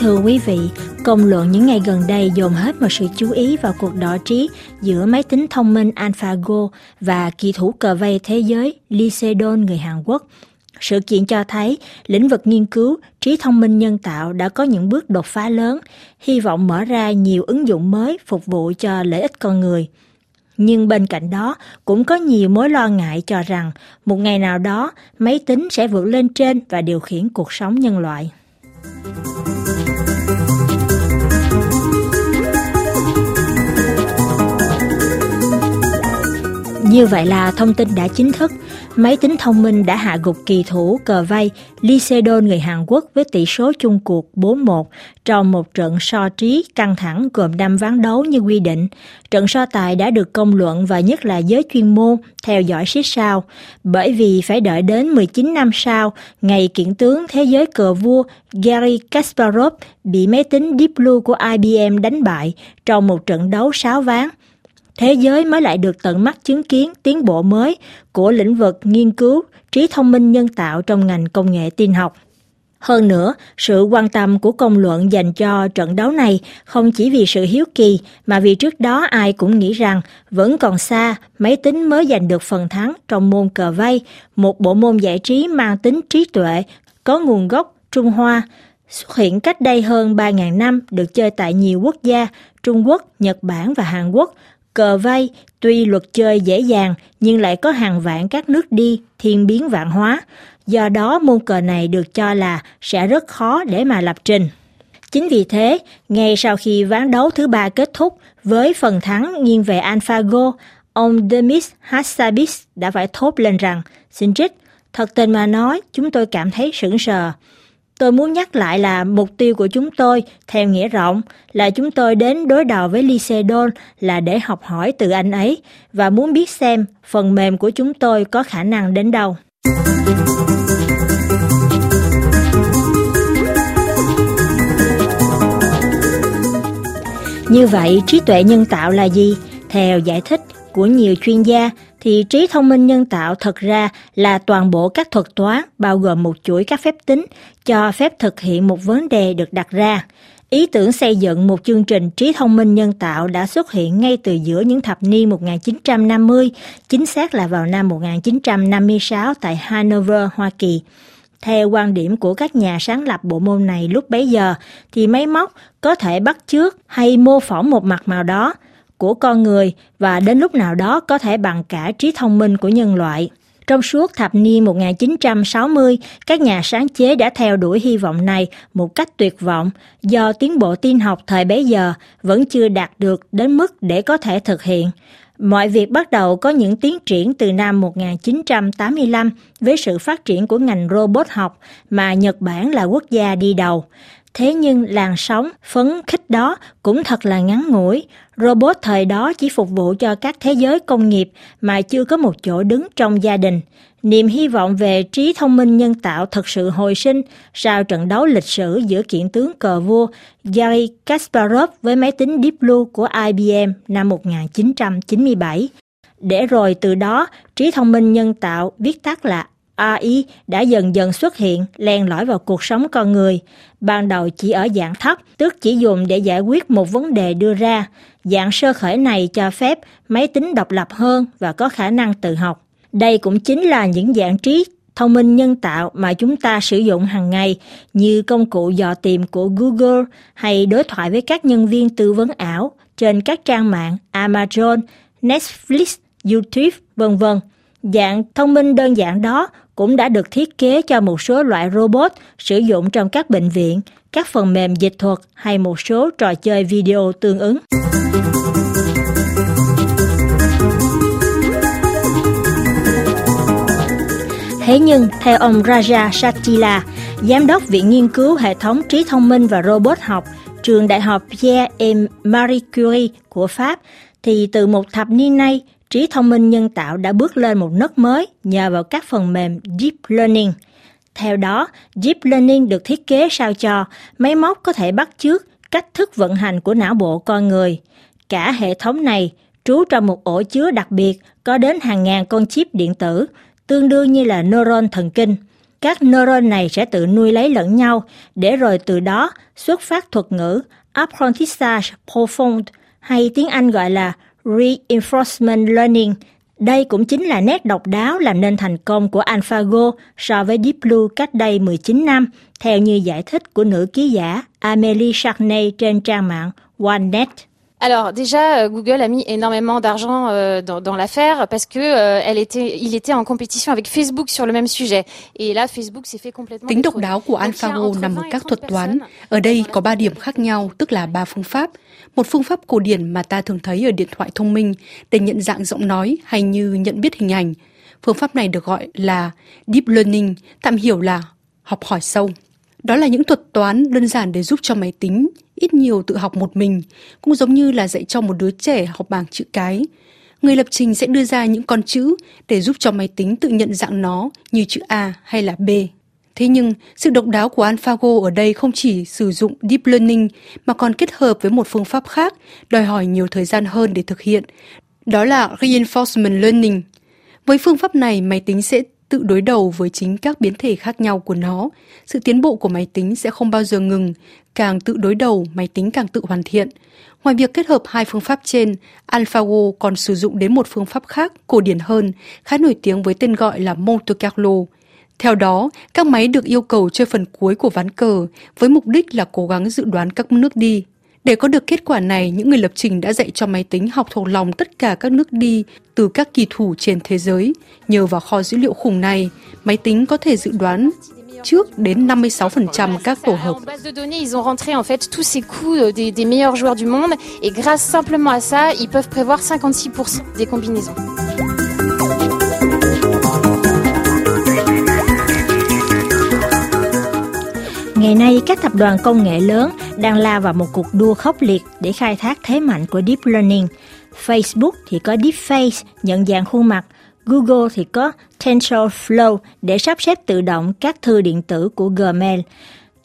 thưa quý vị, công luận những ngày gần đây dồn hết một sự chú ý vào cuộc đỏ trí giữa máy tính thông minh AlphaGo và kỳ thủ cờ vây thế giới Lee Sedol người Hàn Quốc. Sự kiện cho thấy lĩnh vực nghiên cứu trí thông minh nhân tạo đã có những bước đột phá lớn, hy vọng mở ra nhiều ứng dụng mới phục vụ cho lợi ích con người. Nhưng bên cạnh đó cũng có nhiều mối lo ngại cho rằng một ngày nào đó máy tính sẽ vượt lên trên và điều khiển cuộc sống nhân loại. Như vậy là thông tin đã chính thức, máy tính thông minh đã hạ gục kỳ thủ cờ vây Lee Sedol người Hàn Quốc với tỷ số chung cuộc 4-1 trong một trận so trí căng thẳng gồm 5 ván đấu như quy định. Trận so tài đã được công luận và nhất là giới chuyên môn theo dõi xích sao, bởi vì phải đợi đến 19 năm sau, ngày kiện tướng thế giới cờ vua Gary Kasparov bị máy tính Deep Blue của IBM đánh bại trong một trận đấu 6 ván thế giới mới lại được tận mắt chứng kiến tiến bộ mới của lĩnh vực nghiên cứu trí thông minh nhân tạo trong ngành công nghệ tin học. Hơn nữa, sự quan tâm của công luận dành cho trận đấu này không chỉ vì sự hiếu kỳ mà vì trước đó ai cũng nghĩ rằng vẫn còn xa máy tính mới giành được phần thắng trong môn cờ vây, một bộ môn giải trí mang tính trí tuệ, có nguồn gốc Trung Hoa, xuất hiện cách đây hơn 3.000 năm được chơi tại nhiều quốc gia Trung Quốc, Nhật Bản và Hàn Quốc, Cờ vây tuy luật chơi dễ dàng nhưng lại có hàng vạn các nước đi thiên biến vạn hóa. Do đó môn cờ này được cho là sẽ rất khó để mà lập trình. Chính vì thế, ngay sau khi ván đấu thứ ba kết thúc với phần thắng nghiêng về AlphaGo, ông Demis Hassabis đã phải thốt lên rằng, xin trích, thật tình mà nói, chúng tôi cảm thấy sững sờ. Tôi muốn nhắc lại là mục tiêu của chúng tôi, theo nghĩa rộng, là chúng tôi đến đối đầu với Lycedon là để học hỏi từ anh ấy và muốn biết xem phần mềm của chúng tôi có khả năng đến đâu. Như vậy, trí tuệ nhân tạo là gì? Theo giải thích của nhiều chuyên gia, thì trí thông minh nhân tạo thật ra là toàn bộ các thuật toán bao gồm một chuỗi các phép tính cho phép thực hiện một vấn đề được đặt ra. Ý tưởng xây dựng một chương trình trí thông minh nhân tạo đã xuất hiện ngay từ giữa những thập niên 1950, chính xác là vào năm 1956 tại Hanover, Hoa Kỳ. Theo quan điểm của các nhà sáng lập bộ môn này lúc bấy giờ, thì máy móc có thể bắt chước hay mô phỏng một mặt nào đó, của con người và đến lúc nào đó có thể bằng cả trí thông minh của nhân loại. Trong suốt thập niên 1960, các nhà sáng chế đã theo đuổi hy vọng này một cách tuyệt vọng do tiến bộ tin học thời bấy giờ vẫn chưa đạt được đến mức để có thể thực hiện. Mọi việc bắt đầu có những tiến triển từ năm 1985 với sự phát triển của ngành robot học mà Nhật Bản là quốc gia đi đầu. Thế nhưng làn sóng phấn khích đó cũng thật là ngắn ngủi. Robot thời đó chỉ phục vụ cho các thế giới công nghiệp mà chưa có một chỗ đứng trong gia đình. Niềm hy vọng về trí thông minh nhân tạo thật sự hồi sinh sau trận đấu lịch sử giữa kiện tướng cờ vua Gary Kasparov với máy tính Deep Blue của IBM năm 1997. Để rồi từ đó, trí thông minh nhân tạo viết tắt là AI đã dần dần xuất hiện, len lỏi vào cuộc sống con người. Ban đầu chỉ ở dạng thấp, tức chỉ dùng để giải quyết một vấn đề đưa ra. Dạng sơ khởi này cho phép máy tính độc lập hơn và có khả năng tự học. Đây cũng chính là những dạng trí thông minh nhân tạo mà chúng ta sử dụng hàng ngày như công cụ dò tìm của Google hay đối thoại với các nhân viên tư vấn ảo trên các trang mạng Amazon, Netflix, YouTube, vân vân. Dạng thông minh đơn giản đó cũng đã được thiết kế cho một số loại robot sử dụng trong các bệnh viện, các phần mềm dịch thuật hay một số trò chơi video tương ứng. Thế nhưng, theo ông Raja Satila, Giám đốc Viện Nghiên cứu Hệ thống Trí thông minh và Robot học, trường Đại học Pierre et Marie Curie của Pháp, thì từ một thập niên nay, trí thông minh nhân tạo đã bước lên một nấc mới nhờ vào các phần mềm Deep Learning. Theo đó, Deep Learning được thiết kế sao cho máy móc có thể bắt chước cách thức vận hành của não bộ con người. Cả hệ thống này trú trong một ổ chứa đặc biệt có đến hàng ngàn con chip điện tử, tương đương như là neuron thần kinh. Các neuron này sẽ tự nuôi lấy lẫn nhau, để rồi từ đó xuất phát thuật ngữ apprentissage profond hay tiếng Anh gọi là reinforcement learning. Đây cũng chính là nét độc đáo làm nên thành công của AlphaGo so với Deep Blue cách đây 19 năm, theo như giải thích của nữ ký giả Amélie Charnay trên trang mạng OneNet. Alors déjà, euh, Google a mis énormément d'argent euh, dans, dans l'affaire parce que euh, elle était, il était en compétition avec Facebook sur le même sujet. Et là, Facebook s'est fait complètement. Tính độc đáo của AlphaGo nằm ở các thuật toán. Ở đây có ba điểm khác nhau, tức là ba phương pháp. Một phương pháp cổ điển mà ta thường thấy ở điện thoại thông minh để nhận dạng giọng nói hay như nhận biết hình ảnh. Phương pháp này được gọi là Deep Learning, tạm hiểu là học hỏi sâu. Đó là những thuật toán đơn giản để giúp cho máy tính ít nhiều tự học một mình, cũng giống như là dạy cho một đứa trẻ học bảng chữ cái. Người lập trình sẽ đưa ra những con chữ để giúp cho máy tính tự nhận dạng nó như chữ A hay là B. Thế nhưng, sự độc đáo của AlphaGo ở đây không chỉ sử dụng Deep Learning mà còn kết hợp với một phương pháp khác đòi hỏi nhiều thời gian hơn để thực hiện. Đó là Reinforcement Learning. Với phương pháp này, máy tính sẽ tự đối đầu với chính các biến thể khác nhau của nó. Sự tiến bộ của máy tính sẽ không bao giờ ngừng, càng tự đối đầu, máy tính càng tự hoàn thiện. Ngoài việc kết hợp hai phương pháp trên, AlphaGo còn sử dụng đến một phương pháp khác, cổ điển hơn, khá nổi tiếng với tên gọi là Monte Carlo. Theo đó, các máy được yêu cầu chơi phần cuối của ván cờ với mục đích là cố gắng dự đoán các nước đi. Để có được kết quả này, những người lập trình đã dạy cho máy tính học thuộc lòng tất cả các nước đi từ các kỳ thủ trên thế giới. Nhờ vào kho dữ liệu khủng này, máy tính có thể dự đoán trước đến 56% các tổ hợp. ils ont rentré en fait tous ces coups euh, des, des meilleurs joueurs du monde et grâce simplement à ça, ils peuvent prévoir 56% des combinaisons. Ngày nay, các tập đoàn công nghệ lớn đang lao vào một cuộc đua khốc liệt để khai thác thế mạnh của Deep Learning. Facebook thì có Deepface, nhận dạng khuôn mặt, Google thì có TensorFlow để sắp xếp tự động các thư điện tử của Gmail.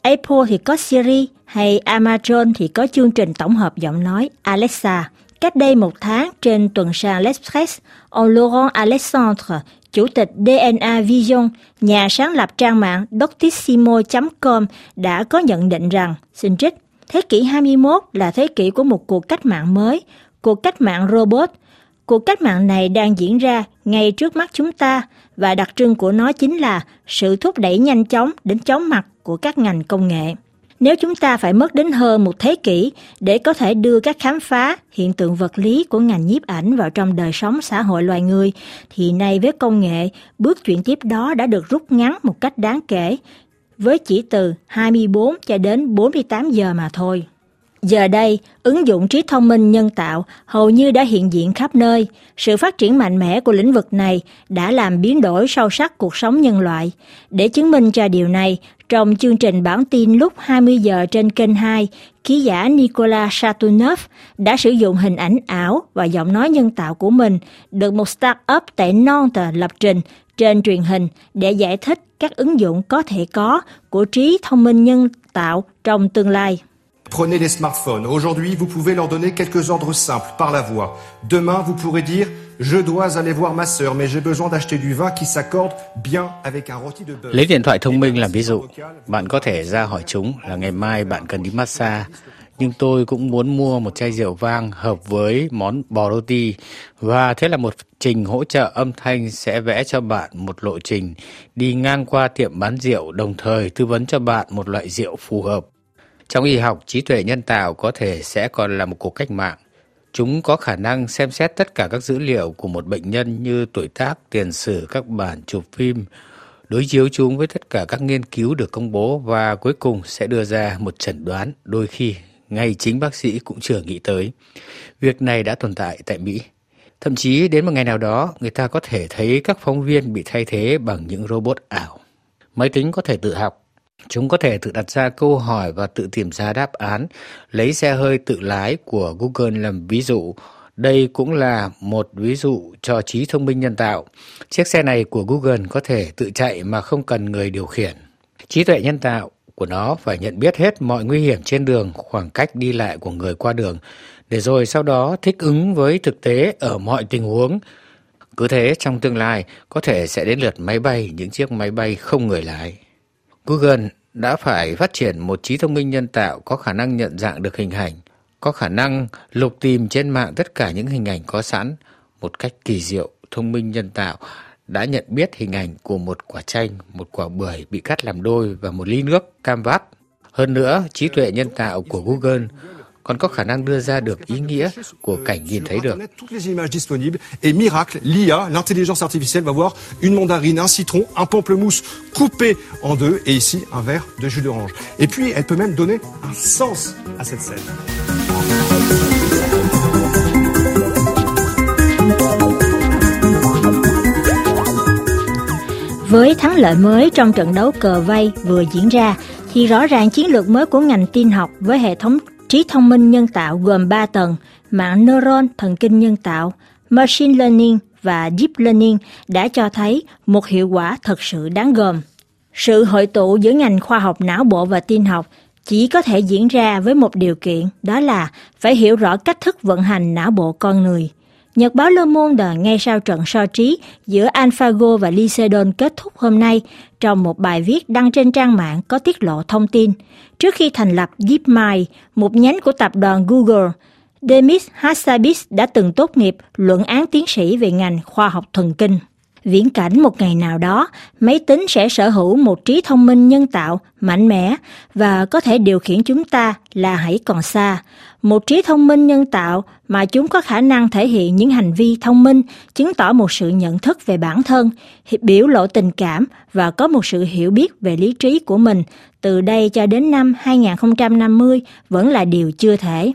Apple thì có Siri hay Amazon thì có chương trình tổng hợp giọng nói Alexa. Cách đây một tháng trên tuần san L'Express, ông Laurent Alexandre, chủ tịch DNA Vision, nhà sáng lập trang mạng Doctissimo.com đã có nhận định rằng, xin trích, thế kỷ 21 là thế kỷ của một cuộc cách mạng mới, cuộc cách mạng robot. Cuộc cách mạng này đang diễn ra ngay trước mắt chúng ta và đặc trưng của nó chính là sự thúc đẩy nhanh chóng đến chóng mặt của các ngành công nghệ. Nếu chúng ta phải mất đến hơn một thế kỷ để có thể đưa các khám phá hiện tượng vật lý của ngành nhiếp ảnh vào trong đời sống xã hội loài người, thì nay với công nghệ, bước chuyển tiếp đó đã được rút ngắn một cách đáng kể, với chỉ từ 24 cho đến 48 giờ mà thôi. Giờ đây, ứng dụng trí thông minh nhân tạo hầu như đã hiện diện khắp nơi. Sự phát triển mạnh mẽ của lĩnh vực này đã làm biến đổi sâu sắc cuộc sống nhân loại. Để chứng minh cho điều này, trong chương trình bản tin lúc 20 giờ trên kênh 2, ký giả Nikola Satunov đã sử dụng hình ảnh ảo và giọng nói nhân tạo của mình được một start-up tại Nantes lập trình trên truyền hình để giải thích các ứng dụng có thể có của trí thông minh nhân tạo trong tương lai. Prenez les smartphones. Aujourd'hui, vous pouvez leur donner quelques ordres simples par la voix. Demain, vous pourrez dire Je dois aller voir ma sœur, mais j'ai besoin d'acheter du vin qui s'accorde bien avec un rôti de beurre. Lấy điện thoại thông minh làm ví dụ, bạn có thể ra hỏi chúng là ngày mai bạn cần đi massage, nhưng tôi cũng muốn mua một chai rượu vang hợp với món bò roti và thế là một trình hỗ trợ âm thanh sẽ vẽ cho bạn một lộ trình đi ngang qua tiệm bán rượu đồng thời tư vấn cho bạn một loại rượu phù hợp. Trong y học, trí tuệ nhân tạo có thể sẽ còn là một cuộc cách mạng. Chúng có khả năng xem xét tất cả các dữ liệu của một bệnh nhân như tuổi tác, tiền sử, các bản chụp phim, đối chiếu chúng với tất cả các nghiên cứu được công bố và cuối cùng sẽ đưa ra một chẩn đoán đôi khi ngay chính bác sĩ cũng chưa nghĩ tới. Việc này đã tồn tại tại Mỹ. Thậm chí đến một ngày nào đó, người ta có thể thấy các phóng viên bị thay thế bằng những robot ảo. Máy tính có thể tự học, Chúng có thể tự đặt ra câu hỏi và tự tìm ra đáp án, lấy xe hơi tự lái của Google làm ví dụ. Đây cũng là một ví dụ cho trí thông minh nhân tạo. Chiếc xe này của Google có thể tự chạy mà không cần người điều khiển. Trí tuệ nhân tạo của nó phải nhận biết hết mọi nguy hiểm trên đường, khoảng cách đi lại của người qua đường, để rồi sau đó thích ứng với thực tế ở mọi tình huống. Cứ thế trong tương lai có thể sẽ đến lượt máy bay, những chiếc máy bay không người lái. Google đã phải phát triển một trí thông minh nhân tạo có khả năng nhận dạng được hình ảnh, có khả năng lục tìm trên mạng tất cả những hình ảnh có sẵn một cách kỳ diệu. Thông minh nhân tạo đã nhận biết hình ảnh của một quả chanh, một quả bưởi bị cắt làm đôi và một ly nước cam vắt. Hơn nữa, trí tuệ nhân tạo của Google còn có khả năng đưa ra được ý nghĩa của cảnh nhìn thấy được. Et miracle, l'IA, l'intelligence artificielle va voir une mandarine, un citron, un pamplemousse coupé en deux et ici un verre de jus d'orange. Et puis elle peut même donner un sens à cette scène. Với thắng lợi mới trong trận đấu cờ vây vừa diễn ra, thì rõ ràng chiến lược mới của ngành tin học với hệ thống trí thông minh nhân tạo gồm 3 tầng, mạng neuron thần kinh nhân tạo, machine learning và deep learning đã cho thấy một hiệu quả thật sự đáng gờm. Sự hội tụ giữa ngành khoa học não bộ và tin học chỉ có thể diễn ra với một điều kiện, đó là phải hiểu rõ cách thức vận hành não bộ con người. Nhật báo Le Monde ngay sau trận so trí giữa AlphaGo và Lycedon kết thúc hôm nay trong một bài viết đăng trên trang mạng có tiết lộ thông tin. Trước khi thành lập DeepMind, một nhánh của tập đoàn Google, Demis Hassabis đã từng tốt nghiệp luận án tiến sĩ về ngành khoa học thần kinh viễn cảnh một ngày nào đó, máy tính sẽ sở hữu một trí thông minh nhân tạo mạnh mẽ và có thể điều khiển chúng ta là hãy còn xa. Một trí thông minh nhân tạo mà chúng có khả năng thể hiện những hành vi thông minh, chứng tỏ một sự nhận thức về bản thân, biểu lộ tình cảm và có một sự hiểu biết về lý trí của mình từ đây cho đến năm 2050 vẫn là điều chưa thể.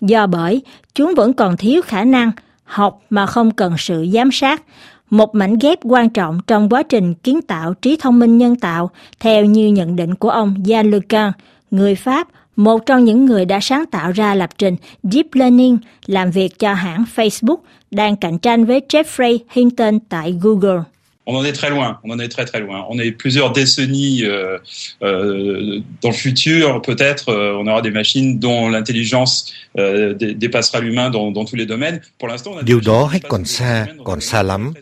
Do bởi, chúng vẫn còn thiếu khả năng học mà không cần sự giám sát, một mảnh ghép quan trọng trong quá trình kiến tạo trí thông minh nhân tạo, theo như nhận định của ông Jean Lecan, người Pháp, một trong những người đã sáng tạo ra lập trình Deep Learning làm việc cho hãng Facebook, đang cạnh tranh với Jeffrey Hinton tại Google. on en est très loin, on en est très très loin. On est plusieurs décennies euh, euh, dans le futur, peut-être euh, on aura des machines dont l'intelligence euh, dépassera l'humain dans, dans tous les domaines. Pour l'instant, điều đó hay còn xa, còn xa lắm.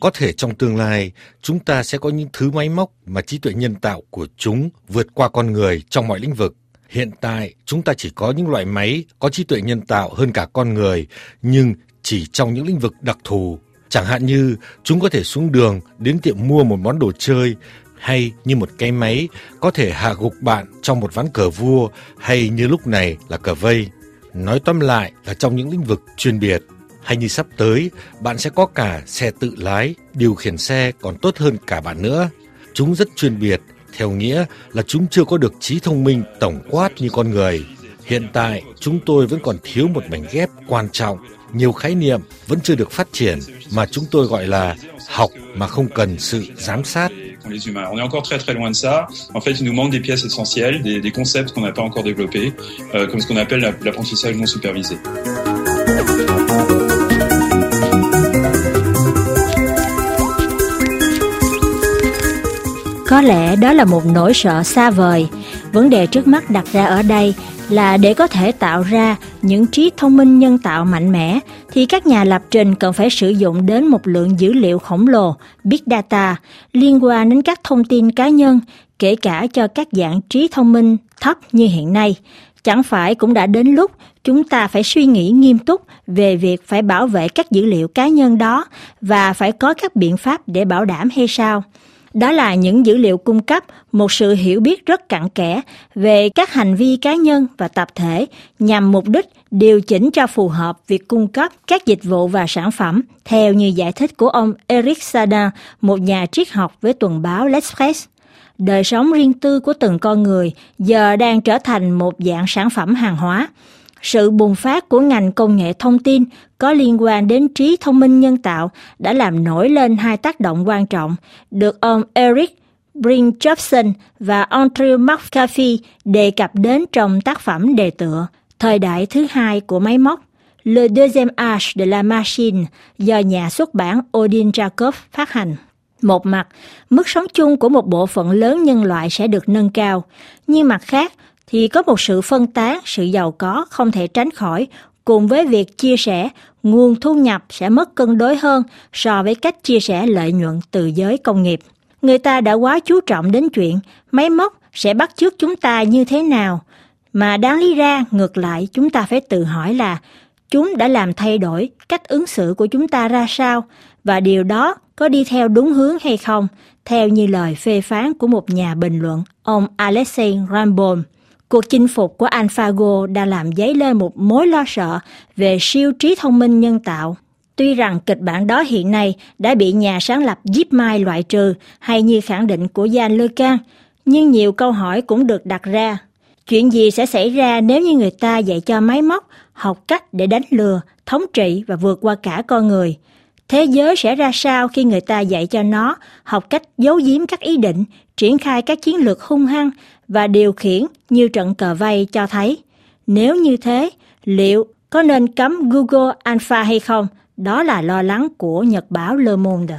Có thể trong tương lai chúng ta sẽ có những thứ máy móc mà trí tuệ nhân tạo của chúng vượt qua con người trong mọi lĩnh vực. Hiện tại chúng ta chỉ có những loại máy có trí tuệ nhân tạo hơn cả con người, nhưng chỉ trong những lĩnh vực đặc thù Chẳng hạn như chúng có thể xuống đường đến tiệm mua một món đồ chơi hay như một cái máy có thể hạ gục bạn trong một ván cờ vua hay như lúc này là cờ vây. Nói tóm lại là trong những lĩnh vực chuyên biệt hay như sắp tới bạn sẽ có cả xe tự lái, điều khiển xe còn tốt hơn cả bạn nữa. Chúng rất chuyên biệt, theo nghĩa là chúng chưa có được trí thông minh tổng quát như con người. Hiện tại chúng tôi vẫn còn thiếu một mảnh ghép quan trọng nhiều khái niệm vẫn chưa được phát triển mà chúng tôi gọi là học mà không cần sự giám sát. On est encore très très loin de ça. En fait, il nous manque des pièces essentielles, des, des concepts qu'on n'a pas encore développés, euh, comme ce qu'on appelle l'apprentissage non supervisé. Có lẽ đó là một nỗi sợ xa vời. Vấn đề trước mắt đặt ra ở đây là để có thể tạo ra những trí thông minh nhân tạo mạnh mẽ, thì các nhà lập trình cần phải sử dụng đến một lượng dữ liệu khổng lồ, big data, liên quan đến các thông tin cá nhân, kể cả cho các dạng trí thông minh thấp như hiện nay chẳng phải cũng đã đến lúc chúng ta phải suy nghĩ nghiêm túc về việc phải bảo vệ các dữ liệu cá nhân đó và phải có các biện pháp để bảo đảm hay sao đó là những dữ liệu cung cấp một sự hiểu biết rất cặn kẽ về các hành vi cá nhân và tập thể nhằm mục đích điều chỉnh cho phù hợp việc cung cấp các dịch vụ và sản phẩm theo như giải thích của ông Eric Sadin, một nhà triết học với tuần báo L'Express. Đời sống riêng tư của từng con người giờ đang trở thành một dạng sản phẩm hàng hóa sự bùng phát của ngành công nghệ thông tin có liên quan đến trí thông minh nhân tạo đã làm nổi lên hai tác động quan trọng, được ông Eric Brin Jobson và Andrew McAfee đề cập đến trong tác phẩm đề tựa Thời đại thứ hai của máy móc, Le deuxième âge de la machine do nhà xuất bản Odin Jacob phát hành. Một mặt, mức sống chung của một bộ phận lớn nhân loại sẽ được nâng cao, nhưng mặt khác, thì có một sự phân tán, sự giàu có không thể tránh khỏi, cùng với việc chia sẻ, nguồn thu nhập sẽ mất cân đối hơn so với cách chia sẻ lợi nhuận từ giới công nghiệp. Người ta đã quá chú trọng đến chuyện máy móc sẽ bắt chước chúng ta như thế nào, mà đáng lý ra ngược lại chúng ta phải tự hỏi là chúng đã làm thay đổi cách ứng xử của chúng ta ra sao và điều đó có đi theo đúng hướng hay không, theo như lời phê phán của một nhà bình luận, ông Alexei Rambon. Cuộc chinh phục của AlphaGo đã làm dấy lên một mối lo sợ về siêu trí thông minh nhân tạo. Tuy rằng kịch bản đó hiện nay đã bị nhà sáng lập DeepMind loại trừ hay như khẳng định của Jan LeCun, nhưng nhiều câu hỏi cũng được đặt ra. Chuyện gì sẽ xảy ra nếu như người ta dạy cho máy móc học cách để đánh lừa, thống trị và vượt qua cả con người? Thế giới sẽ ra sao khi người ta dạy cho nó học cách giấu giếm các ý định, triển khai các chiến lược hung hăng và điều khiển như trận cờ vây cho thấy. Nếu như thế, liệu có nên cấm Google Alpha hay không? Đó là lo lắng của Nhật báo Le Monde.